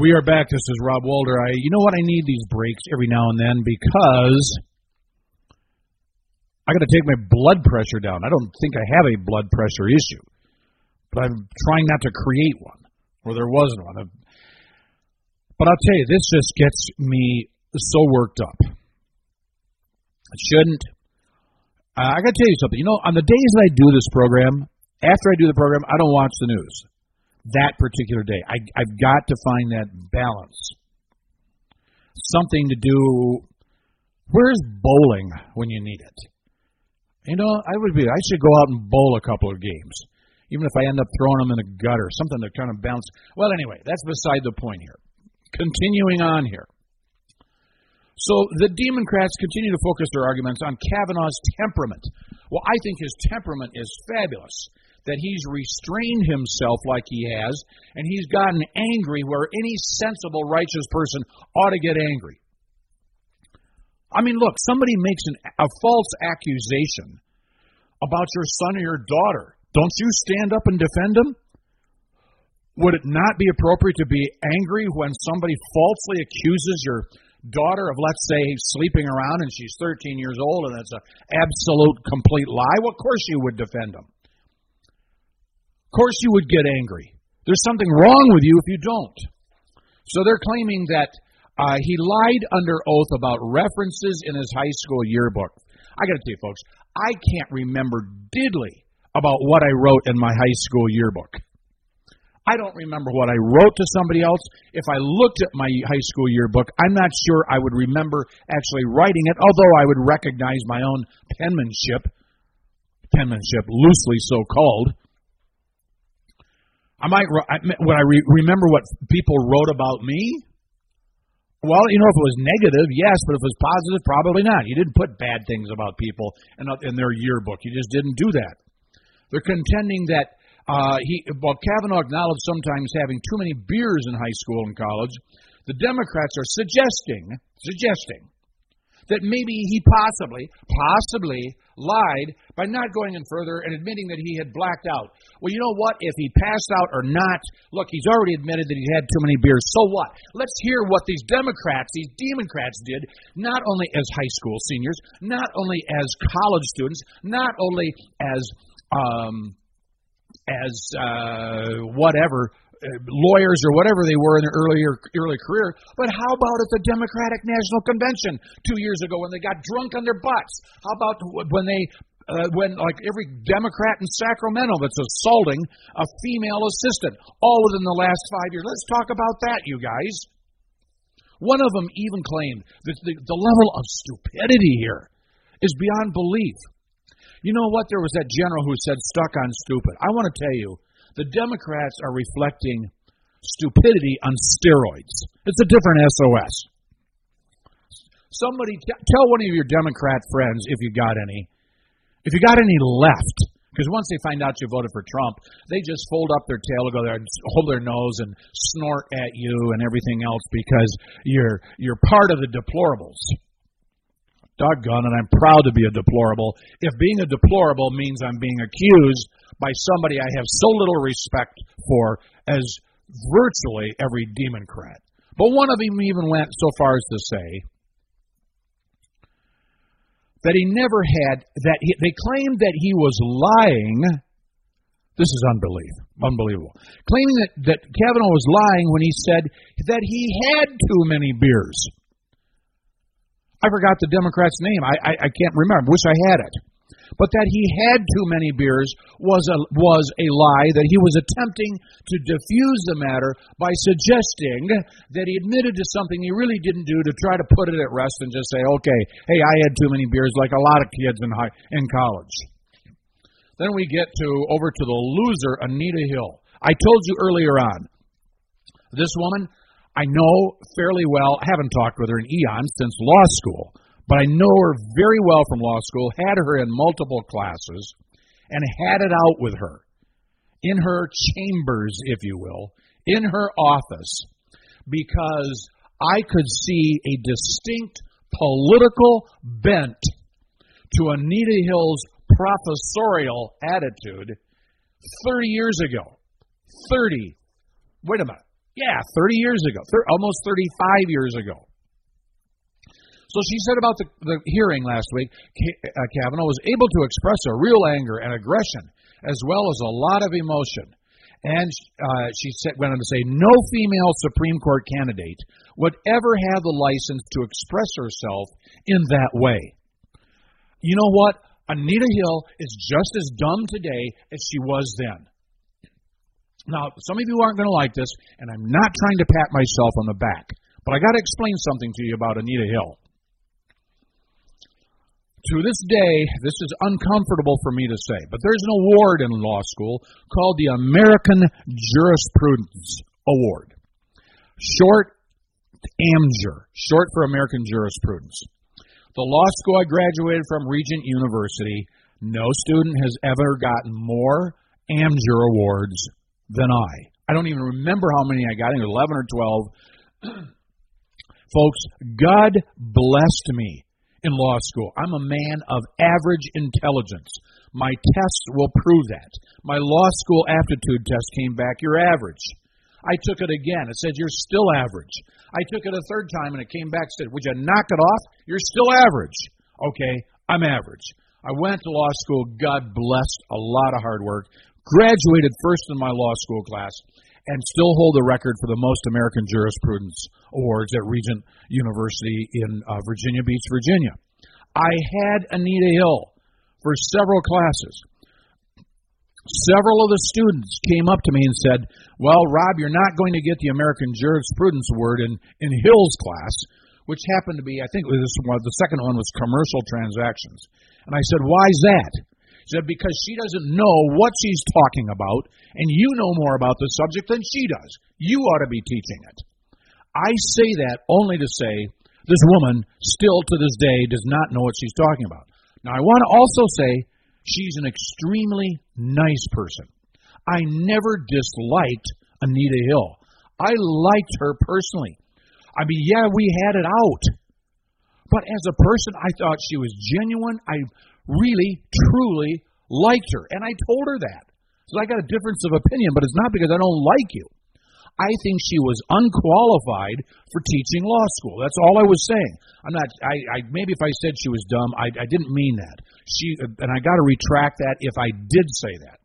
We are back. This is Rob Walter. I, you know what? I need these breaks every now and then because I got to take my blood pressure down. I don't think I have a blood pressure issue, but I'm trying not to create one, or there wasn't one. But I'll tell you, this just gets me so worked up. It shouldn't. I got to tell you something. You know, on the days that I do this program, after I do the program, I don't watch the news that particular day. I, I've got to find that balance. Something to do. Where's bowling when you need it? You know, I would be. I should go out and bowl a couple of games, even if I end up throwing them in the gutter, something to kind of balance. Well, anyway, that's beside the point here. Continuing on here. So the Democrats continue to focus their arguments on Kavanaugh's temperament. Well, I think his temperament is fabulous that he's restrained himself like he has, and he's gotten angry where any sensible, righteous person ought to get angry. I mean, look, somebody makes an, a false accusation about your son or your daughter. Don't you stand up and defend them? Would it not be appropriate to be angry when somebody falsely accuses your daughter of, let's say, sleeping around and she's 13 years old and it's an absolute complete lie? Well, of course you would defend them. Of course, you would get angry. There's something wrong with you if you don't. So they're claiming that uh, he lied under oath about references in his high school yearbook. I got to tell you, folks, I can't remember diddly about what I wrote in my high school yearbook. I don't remember what I wrote to somebody else. If I looked at my high school yearbook, I'm not sure I would remember actually writing it, although I would recognize my own penmanship, penmanship loosely so called. I might when I re- remember what people wrote about me. Well, you know, if it was negative, yes, but if it was positive, probably not. You didn't put bad things about people in, in their yearbook. You just didn't do that. They're contending that uh, he, well, Kavanaugh acknowledged sometimes having too many beers in high school and college. The Democrats are suggesting, suggesting that maybe he possibly, possibly lied by not going in further and admitting that he had blacked out. Well, you know what? If he passed out or not, look, he's already admitted that he had too many beers. So what? Let's hear what these Democrats, these Democrats did, not only as high school seniors, not only as college students, not only as um, as uh, whatever lawyers or whatever they were in their earlier early career. But how about at the Democratic National Convention two years ago when they got drunk on their butts? How about when they uh, when like every Democrat in Sacramento that's assaulting a female assistant, all within the last five years. Let's talk about that, you guys. One of them even claimed that the, the level of stupidity here is beyond belief. You know what? There was that general who said, stuck on stupid. I want to tell you, the Democrats are reflecting stupidity on steroids. It's a different SOS. Somebody t- tell one of your Democrat friends, if you got any, if you got any left, Because once they find out you voted for Trump, they just fold up their tail, and go there and hold their nose and snort at you and everything else because you're you're part of the deplorables. Doggone it, I'm proud to be a deplorable. If being a deplorable means I'm being accused by somebody I have so little respect for as virtually every Democrat. But one of them even went so far as to say that he never had that he, they claimed that he was lying. This is unbelief, unbelievable. Claiming that, that Kavanaugh was lying when he said that he had too many beers. I forgot the Democrat's name. I, I, I can't remember. Wish I had it but that he had too many beers was a, was a lie, that he was attempting to diffuse the matter by suggesting that he admitted to something he really didn't do to try to put it at rest and just say, okay, hey, I had too many beers like a lot of kids in, high, in college. Then we get to over to the loser, Anita Hill. I told you earlier on, this woman I know fairly well. I haven't talked with her in eons since law school but I know her very well from law school, had her in multiple classes, and had it out with her in her chambers, if you will, in her office, because I could see a distinct political bent to Anita Hill's professorial attitude 30 years ago. 30. Wait a minute. Yeah, 30 years ago. almost 35 years ago. So she said about the, the hearing last week, uh, Kavanaugh was able to express a real anger and aggression, as well as a lot of emotion. And uh, she said, went on to say, no female Supreme Court candidate would ever have the license to express herself in that way. You know what? Anita Hill is just as dumb today as she was then. Now, some of you aren't going to like this, and I'm not trying to pat myself on the back, but I got to explain something to you about Anita Hill. To this day, this is uncomfortable for me to say, but there's an award in law school called the American Jurisprudence Award. Short AMJUR, short for American Jurisprudence. The law school I graduated from, Regent University, no student has ever gotten more AMJUR awards than I. I don't even remember how many I got, I 11 or 12. Folks, God blessed me in law school. I'm a man of average intelligence. My tests will prove that. My law school aptitude test came back, you're average. I took it again. It said, you're still average. I took it a third time and it came back said, would you knock it off? You're still average. Okay, I'm average. I went to law school. God blessed a lot of hard work. Graduated first in my law school class and still hold the record for the most American Jurisprudence Awards at Regent University in uh, Virginia Beach, Virginia. I had Anita Hill for several classes. Several of the students came up to me and said, Well, Rob, you're not going to get the American Jurisprudence Award in, in Hill's class, which happened to be, I think this one, the second one was commercial transactions. And I said, Why is that? Said, because she doesn't know what she's talking about, and you know more about the subject than she does. You ought to be teaching it. I say that only to say this woman still to this day does not know what she's talking about. Now, I want to also say she's an extremely nice person. I never disliked Anita Hill. I liked her personally. I mean, yeah, we had it out. But as a person, I thought she was genuine. I really, truly liked her. And I told her that. So I got a difference of opinion, but it's not because I don't like you. I think she was unqualified for teaching law school. That's all I was saying. I'm not. I, I maybe if I said she was dumb, I, I didn't mean that. She and I got to retract that if I did say that.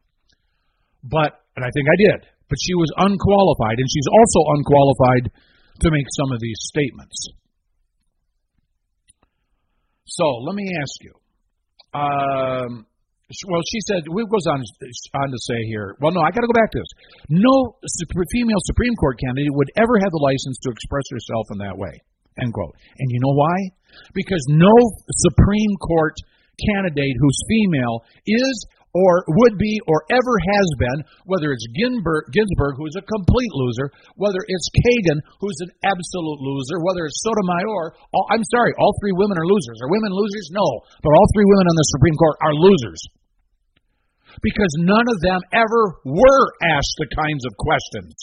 But and I think I did. But she was unqualified, and she's also unqualified to make some of these statements. So let me ask you. Um, well, she said, we goes on, on to say here, well, no, I got to go back to this. No female Supreme Court candidate would ever have the license to express herself in that way, end quote. And you know why? Because no Supreme Court candidate who's female is or would be or ever has been, whether it's Ginsburg, Ginsburg, who's a complete loser, whether it's Kagan, who's an absolute loser, whether it's Sotomayor, all, I'm sorry, all three women are losers. Are women losers? No. But all three women on the Supreme Court are losers. because none of them ever were asked the kinds of questions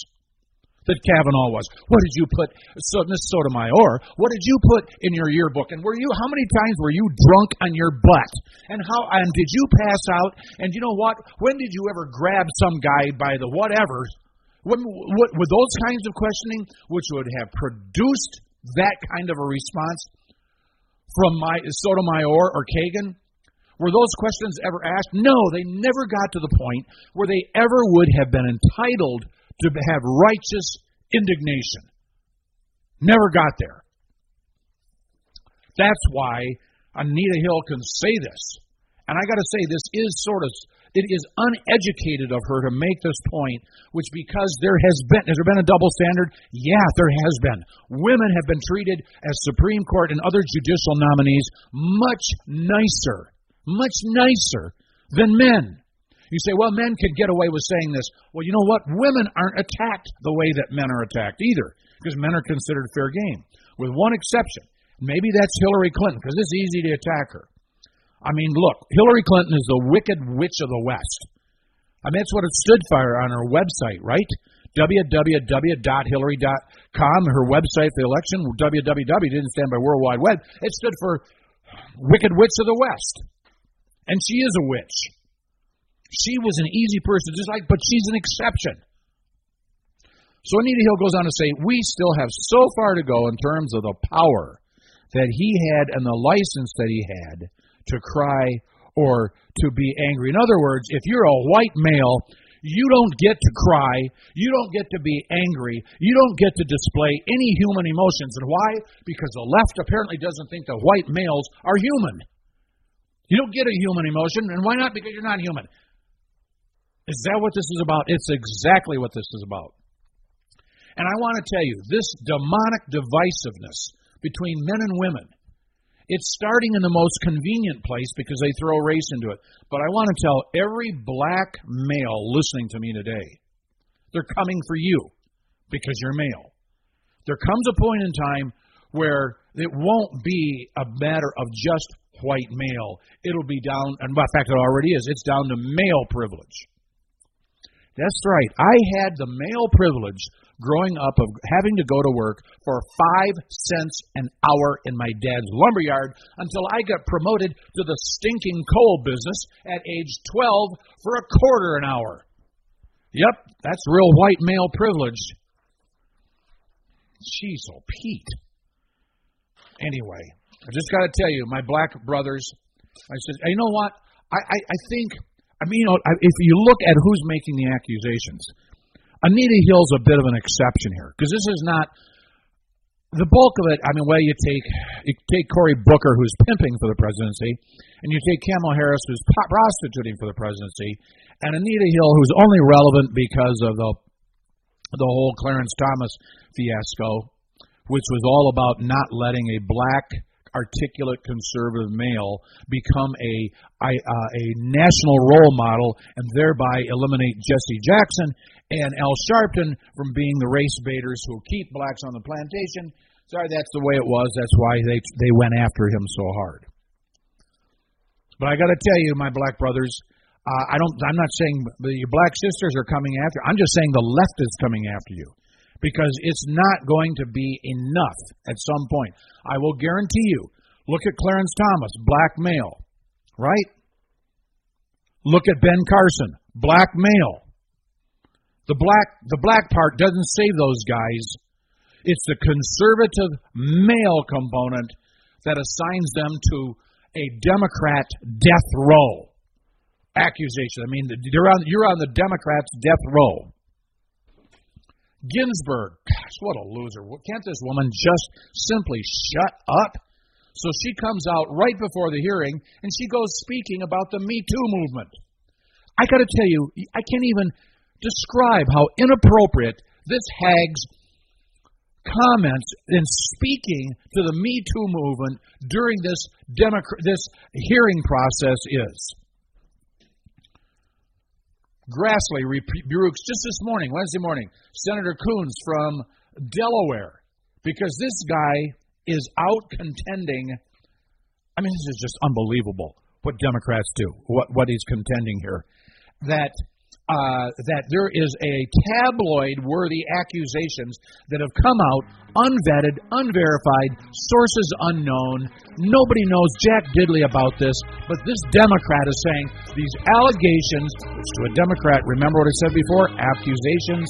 that Kavanaugh was. What did you put, so Miss Sotomayor? What did you put in your yearbook? And were you how many times were you drunk on your butt? And how and did you pass out? And you know what? When did you ever grab some guy by the whatever? When, what, with those kinds of questioning, which would have produced that kind of a response from my Sotomayor or Kagan? Were those questions ever asked? No, they never got to the point where they ever would have been entitled to have righteous indignation. Never got there. That's why Anita Hill can say this. And I got to say, this is sort of, it is uneducated of her to make this point, which because there has been, has there been a double standard? Yeah, there has been. Women have been treated as Supreme Court and other judicial nominees much nicer, much nicer than men. You say, well, men could get away with saying this. Well, you know what? Women aren't attacked the way that men are attacked either, because men are considered fair game, with one exception. Maybe that's Hillary Clinton, because it's easy to attack her. I mean, look, Hillary Clinton is the wicked witch of the West. I mean, that's what it stood for on her website, right? www.hillary.com, her website, the election, www didn't stand by World Wide Web. It stood for Wicked Witch of the West. And she is a witch. She was an easy person, just like, but she's an exception. So Anita Hill goes on to say, we still have so far to go in terms of the power that he had and the license that he had to cry or to be angry. In other words, if you're a white male, you don't get to cry. You don't get to be angry. You don't get to display any human emotions. And why? Because the left apparently doesn't think that white males are human. You don't get a human emotion. And why not? Because you're not human. Is that what this is about? It's exactly what this is about. And I want to tell you, this demonic divisiveness between men and women, it's starting in the most convenient place because they throw race into it. But I want to tell every black male listening to me today, they're coming for you because you're male. There comes a point in time where it won't be a matter of just white male. It'll be down, and in fact, it already is. It's down to male privilege. That's right. I had the male privilege growing up of having to go to work for five cents an hour in my dad's lumberyard until I got promoted to the stinking coal business at age 12 for a quarter an hour. Yep, that's real white male privilege. Jeez, oh Pete. Anyway, I just got to tell you, my black brothers, I said, you know what? I, I, I think I mean, you know, if you look at who's making the accusations, Anita Hill's a bit of an exception here because this is not the bulk of it. I mean, well, you take you take Cory Booker, who's pimping for the presidency, and you take Kamala Harris, who's prostituting for the presidency, and Anita Hill, who's only relevant because of the the whole Clarence Thomas fiasco, which was all about not letting a black articulate conservative male become a a, a national role model and thereby eliminate Jesse Jackson and Al Sharpton from being the race baiters who keep blacks on the plantation. Sorry, that's the way it was. That's why they they went after him so hard. But I got to tell you, my black brothers, uh, I don't. I'm not saying your black sisters are coming after. I'm just saying the left is coming after you because it's not going to be enough at some point. I will guarantee you. Look at Clarence Thomas, black male, right? Look at Ben Carson, black male. The black the black part doesn't save those guys. It's the conservative male component that assigns them to a Democrat death row accusation. I mean, you're on you're on the Democrats' death row. Ginsburg, gosh, what a loser. Can't this woman just simply shut up? So she comes out right before the hearing and she goes speaking about the Me Too movement. I got to tell you, I can't even describe how inappropriate this hag's comments in speaking to the Me Too movement during this Democrat, this hearing process is. Grassley rebukes just this morning, Wednesday morning, Senator Coons from Delaware, because this guy is out contending. I mean, this is just unbelievable what Democrats do, what, what he's contending here. that uh, that there is a tabloid-worthy accusations that have come out, unvetted, unverified, sources unknown. Nobody knows Jack Diddley about this, but this Democrat is saying these allegations, which to a Democrat, remember what I said before, accusations,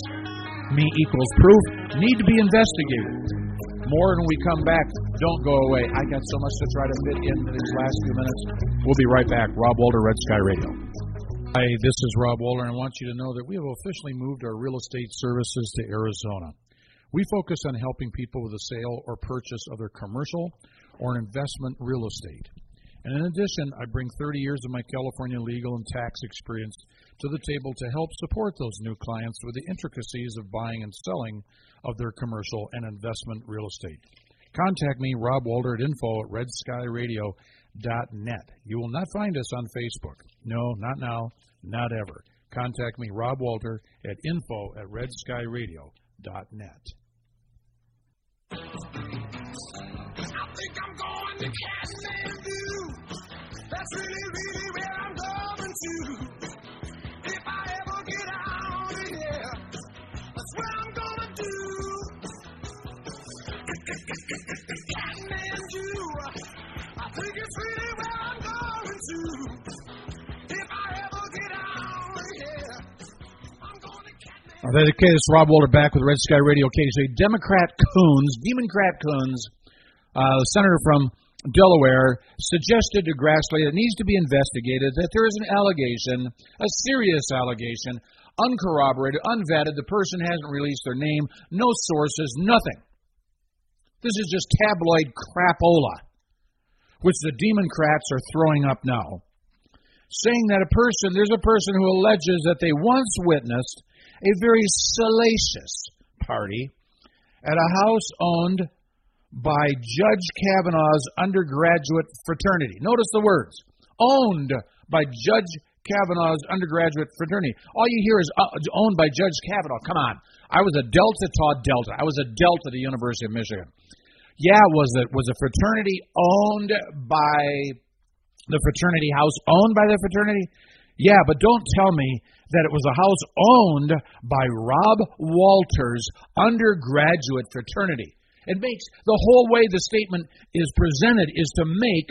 me equals proof, need to be investigated. More when we come back. Don't go away. I got so much to try to fit in these last few minutes. We'll be right back. Rob Walter, Red Sky Radio. Hi, this is Rob Walter, and I want you to know that we have officially moved our real estate services to Arizona. We focus on helping people with the sale or purchase of their commercial or investment real estate. And in addition, I bring 30 years of my California legal and tax experience to the table to help support those new clients with the intricacies of buying and selling of their commercial and investment real estate. Contact me, Rob Walter, at info at redskyradio.net. You will not find us on Facebook. No, not now, not ever. Contact me, Rob Walter, at info at redskyradio.net. I think I'm going to Kathmandu. That's really, really where I'm going to. If I ever get out of here, that's what I'm gonna do. Kathmandu. Kathmandu. Okay, this is Rob Walter back with Red Sky Radio KC. Democrat Coons, Democrat Coons, uh, senator from Delaware, suggested to Grassley that it needs to be investigated that there is an allegation, a serious allegation, uncorroborated, unvetted. The person hasn't released their name, no sources, nothing. This is just tabloid crapola, which the Democrats are throwing up now saying that a person, there's a person who alleges that they once witnessed a very salacious party at a house owned by Judge Kavanaugh's undergraduate fraternity. Notice the words owned by Judge Kavanaugh's undergraduate fraternity. All you hear is uh, owned by Judge Kavanaugh. Come on. I was a Delta Tau Delta. I was a Delta at the University of Michigan. Yeah, was it was a fraternity owned by the fraternity house owned by the fraternity? Yeah, but don't tell me that it was a house owned by Rob Walters' undergraduate fraternity. It makes the whole way the statement is presented is to make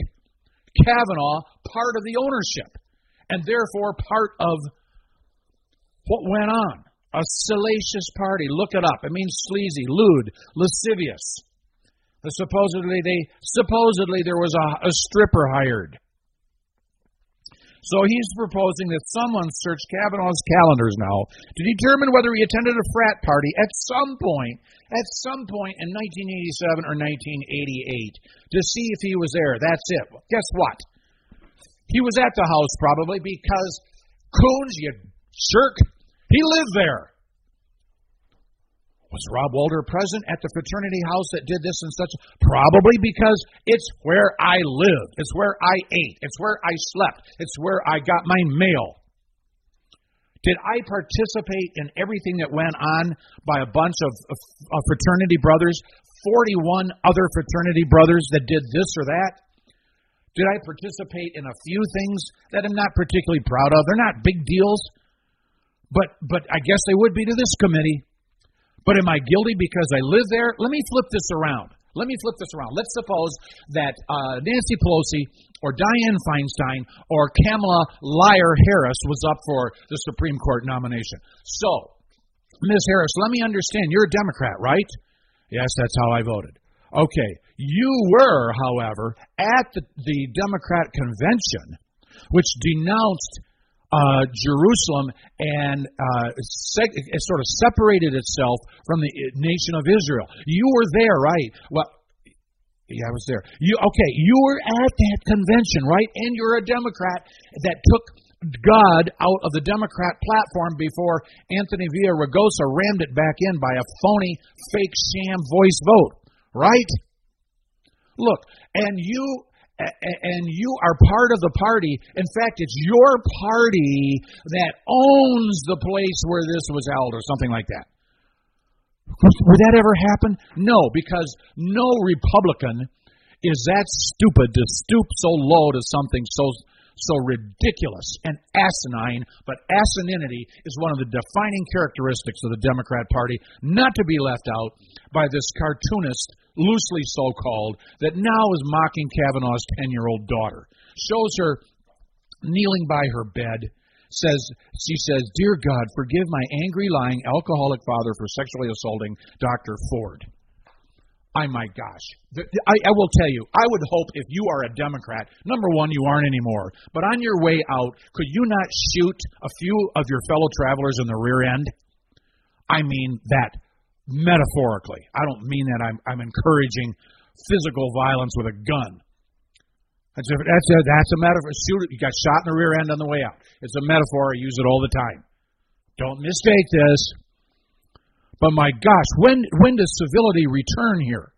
Kavanaugh part of the ownership and therefore part of what went on. A salacious party. Look it up. It means sleazy, lewd, lascivious. The supposedly they supposedly there was a, a stripper hired. So he's proposing that someone search Kavanaugh's calendars now to determine whether he attended a frat party at some point, at some point in 1987 or 1988, to see if he was there. That's it. Guess what? He was at the house probably because Coons, you jerk, he lived there. Was Rob Walter present at the fraternity house that did this and such? Probably because it's where I lived. It's where I ate. It's where I slept. It's where I got my mail. Did I participate in everything that went on by a bunch of, of, of fraternity brothers, 41 other fraternity brothers that did this or that? Did I participate in a few things that I'm not particularly proud of? They're not big deals, but but I guess they would be to this committee. But am I guilty because I live there? Let me flip this around. Let me flip this around. Let's suppose that uh, Nancy Pelosi or Dianne Feinstein or Kamala Liar Harris was up for the Supreme Court nomination. So, Ms. Harris, let me understand. You're a Democrat, right? Yes, that's how I voted. Okay. You were, however, at the, the Democrat convention, which denounced uh, Jerusalem and uh, sort of separated itself from the nation of Israel. You were there, right? Well, yeah, I was there. You okay? You were at that convention, right? And you're a Democrat that took God out of the Democrat platform before Anthony Villaraigosa rammed it back in by a phony, fake, sham voice vote, right? Look, and you and you are part of the party. In fact, it's your party that owns the place where this was held, or something like that. Would that ever happen? No, because no Republican is that stupid to stoop so low to something so so ridiculous and asinine, but asininity is one of the defining characteristics of the Democrat Party, not to be left out by this cartoonist, loosely so called, that now is mocking Kavanaugh's 10 year old daughter. Shows her kneeling by her bed. Says she says, "Dear God, forgive my angry, lying, alcoholic father for sexually assaulting Dr. Ford." I my gosh. I, I will tell you, I would hope if you are a Democrat, number one, you aren't anymore, but on your way out, could you not shoot a few of your fellow travelers in the rear end? I mean that metaphorically. I don't mean that I'm, I'm encouraging physical violence with a gun. That's a, that's a, that's a metaphor. Shoot. You got shot in the rear end on the way out. It's a metaphor. I use it all the time. Don't mistake this. But my gosh, when when does civility return here?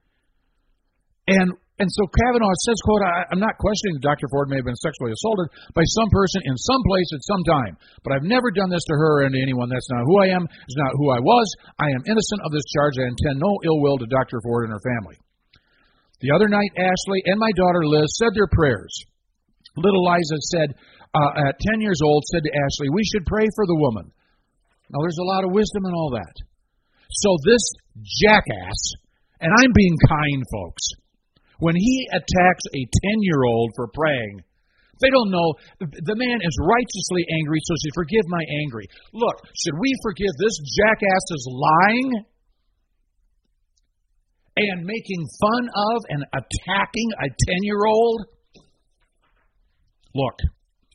And and so Kavanaugh says, "quote I, I'm not questioning that Dr. Ford may have been sexually assaulted by some person in some place at some time, but I've never done this to her and to anyone. That's not who I am. It's not who I was. I am innocent of this charge. I intend no ill will to Dr. Ford and her family." The other night, Ashley and my daughter Liz said their prayers. Little Liza said, uh, at 10 years old, said to Ashley, We should pray for the woman. Now, there's a lot of wisdom in all that. So, this jackass, and I'm being kind, folks, when he attacks a 10 year old for praying, they don't know. The man is righteously angry, so she forgive my angry. Look, should we forgive this jackass's lying? and making fun of and attacking a 10 year old? Look,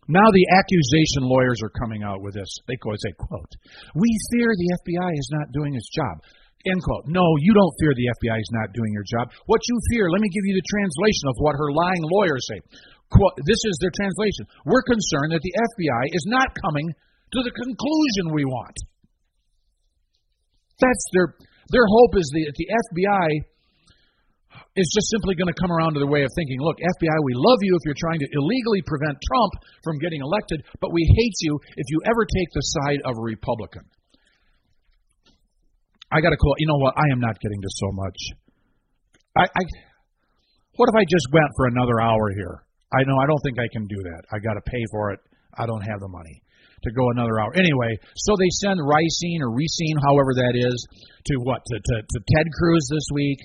now the accusation lawyers are coming out with this. They go say, quote, We fear the FBI is not doing its job. End quote. No, you don't fear the FBI is not doing your job. What you fear, let me give you the translation of what her lying lawyers say. Quote, this is their translation. We're concerned that the FBI is not coming to the conclusion we want. That's their their hope is the, the FBI is just simply going to come around to the way of thinking, look, FBI, we love you if you're trying to illegally prevent Trump from getting elected, but we hate you if you ever take the side of a Republican. I got to call. You know what? I am not getting to so much. I, I what if I just went for another hour here? I know I don't think I can do that. I got to pay for it. I don't have the money to go another hour. Anyway, so they send Ricine or Ricine, however that is, to what to to, to Ted Cruz this week,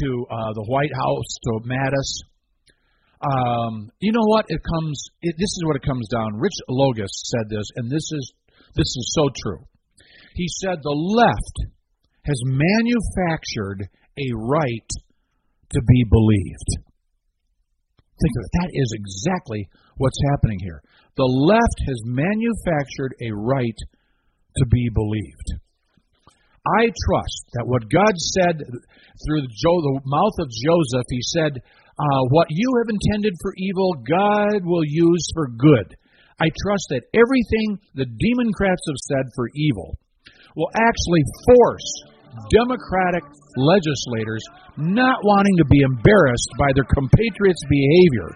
to uh, the White House, to Mattis. Um, you know what? It comes. It, this is what it comes down. Rich Logis said this, and this is this is so true. He said the left has manufactured a right to be believed. Think of it. That is exactly what's happening here. The left has manufactured a right to be believed. I trust that what God said through the mouth of Joseph, he said, uh, What you have intended for evil, God will use for good. I trust that everything the Democrats have said for evil will actually force Democratic legislators not wanting to be embarrassed by their compatriots' behavior.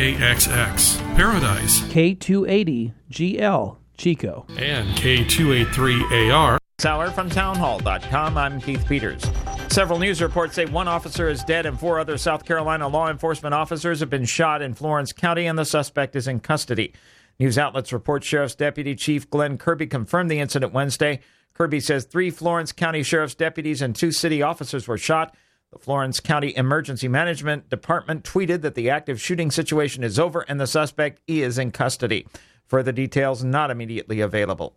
KKXX, Paradise, K280GL, Chico. and K283AR. Hour from townhall.com. I'm Keith Peters. Several news reports say one officer is dead and four other South Carolina law enforcement officers have been shot in Florence County, and the suspect is in custody. News outlets report Sheriff's Deputy Chief Glenn Kirby confirmed the incident Wednesday. Kirby says three Florence County Sheriff's deputies and two city officers were shot. The Florence County Emergency Management Department tweeted that the active shooting situation is over and the suspect is in custody. Further details not immediately available.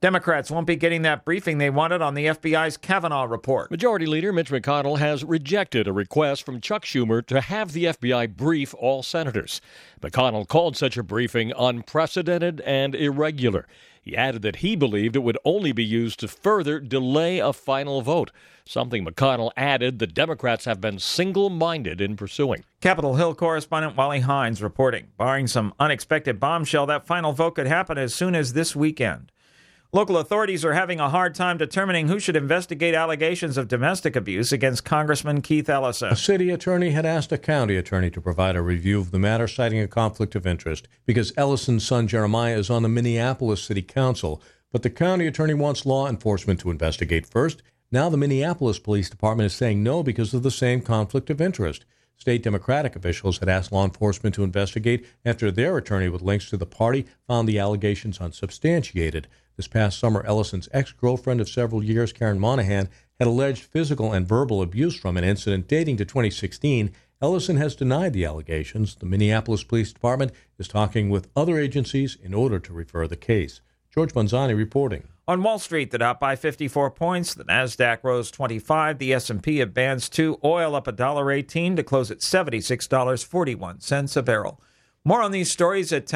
Democrats won't be getting that briefing they wanted on the FBI's Kavanaugh report. Majority Leader Mitch McConnell has rejected a request from Chuck Schumer to have the FBI brief all senators. McConnell called such a briefing unprecedented and irregular. He added that he believed it would only be used to further delay a final vote, something McConnell added the Democrats have been single minded in pursuing. Capitol Hill correspondent Wally Hindes reporting. Barring some unexpected bombshell, that final vote could happen as soon as this weekend. Local authorities are having a hard time determining who should investigate allegations of domestic abuse against Congressman Keith Ellison. A city attorney had asked a county attorney to provide a review of the matter, citing a conflict of interest because Ellison's son Jeremiah is on the Minneapolis City Council. But the county attorney wants law enforcement to investigate first. Now the Minneapolis Police Department is saying no because of the same conflict of interest. State Democratic officials had asked law enforcement to investigate after their attorney with links to the party found the allegations unsubstantiated. This past summer, Ellison's ex girlfriend of several years, Karen Monahan, had alleged physical and verbal abuse from an incident dating to 2016. Ellison has denied the allegations. The Minneapolis Police Department is talking with other agencies in order to refer the case. George Manzani reporting. On Wall Street, the Dow by 54 points, the Nasdaq rose 25, the S&P advanced 2, oil up $1.18 to close at $76.41 a barrel. More on these stories at